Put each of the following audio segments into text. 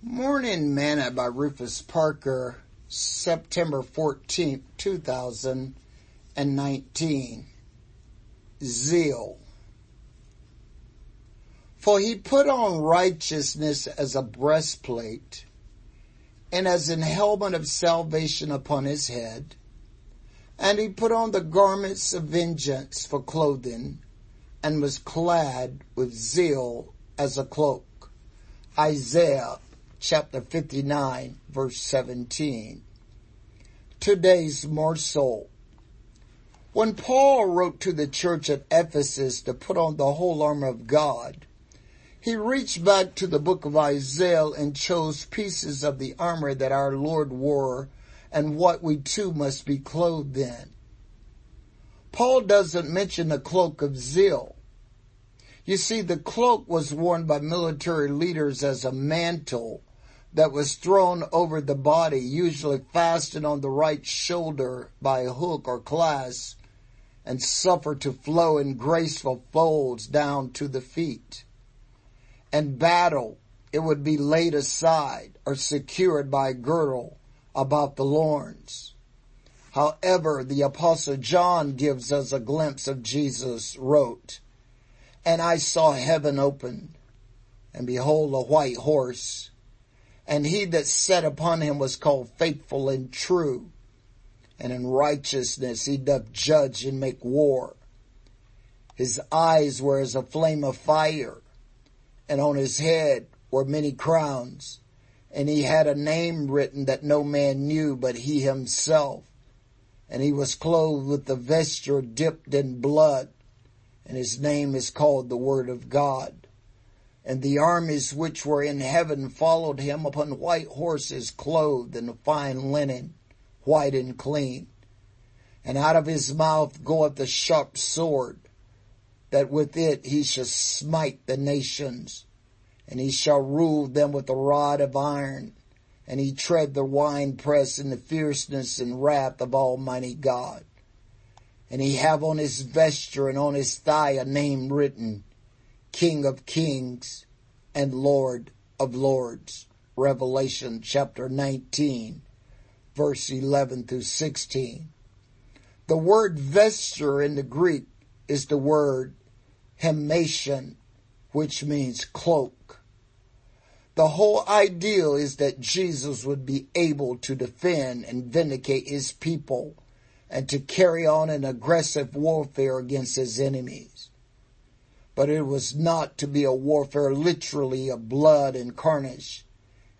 Morning Manna by Rufus Parker, September 14th, 2019. Zeal. For he put on righteousness as a breastplate, and as an helmet of salvation upon his head, and he put on the garments of vengeance for clothing, and was clad with zeal as a cloak. Isaiah chapter 59 verse 17. Today's morsel. When Paul wrote to the church at Ephesus to put on the whole armor of God, he reached back to the book of Isaiah and chose pieces of the armor that our Lord wore and what we too must be clothed in. Paul doesn't mention the cloak of zeal. You see, the cloak was worn by military leaders as a mantle that was thrown over the body, usually fastened on the right shoulder by a hook or clasp, and suffered to flow in graceful folds down to the feet. In battle, it would be laid aside or secured by a girdle about the loins. However, the apostle John gives us a glimpse of Jesus wrote, and I saw heaven opened, and behold a white horse, and he that sat upon him was called faithful and true, and in righteousness he doth judge and make war. His eyes were as a flame of fire, and on his head were many crowns, and he had a name written that no man knew but he himself. And he was clothed with the vesture dipped in blood, and his name is called the Word of God. And the armies which were in heaven followed him upon white horses clothed in fine linen, white and clean. And out of his mouth goeth a sharp sword, that with it he shall smite the nations, and he shall rule them with a rod of iron, and he tread the winepress in the fierceness and wrath of Almighty God and he have on his vesture and on his thigh a name written, King of Kings and Lord of Lords. Revelation chapter 19, verse 11 through 16. The word vesture in the Greek is the word himation, which means cloak. The whole ideal is that Jesus would be able to defend and vindicate his people and to carry on an aggressive warfare against his enemies. But it was not to be a warfare literally of blood and carnage.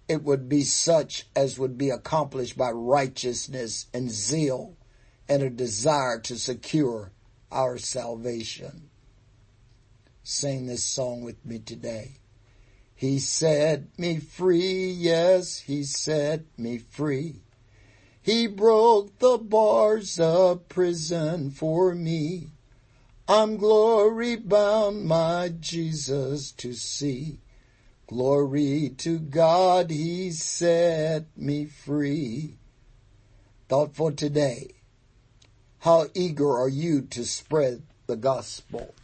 It would be such as would be accomplished by righteousness and zeal and a desire to secure our salvation. Sing this song with me today. He set me free, yes, he set me free. He broke the bars of prison for me. I'm glory bound, my Jesus to see. Glory to God, He set me free. Thought for today. How eager are you to spread the gospel?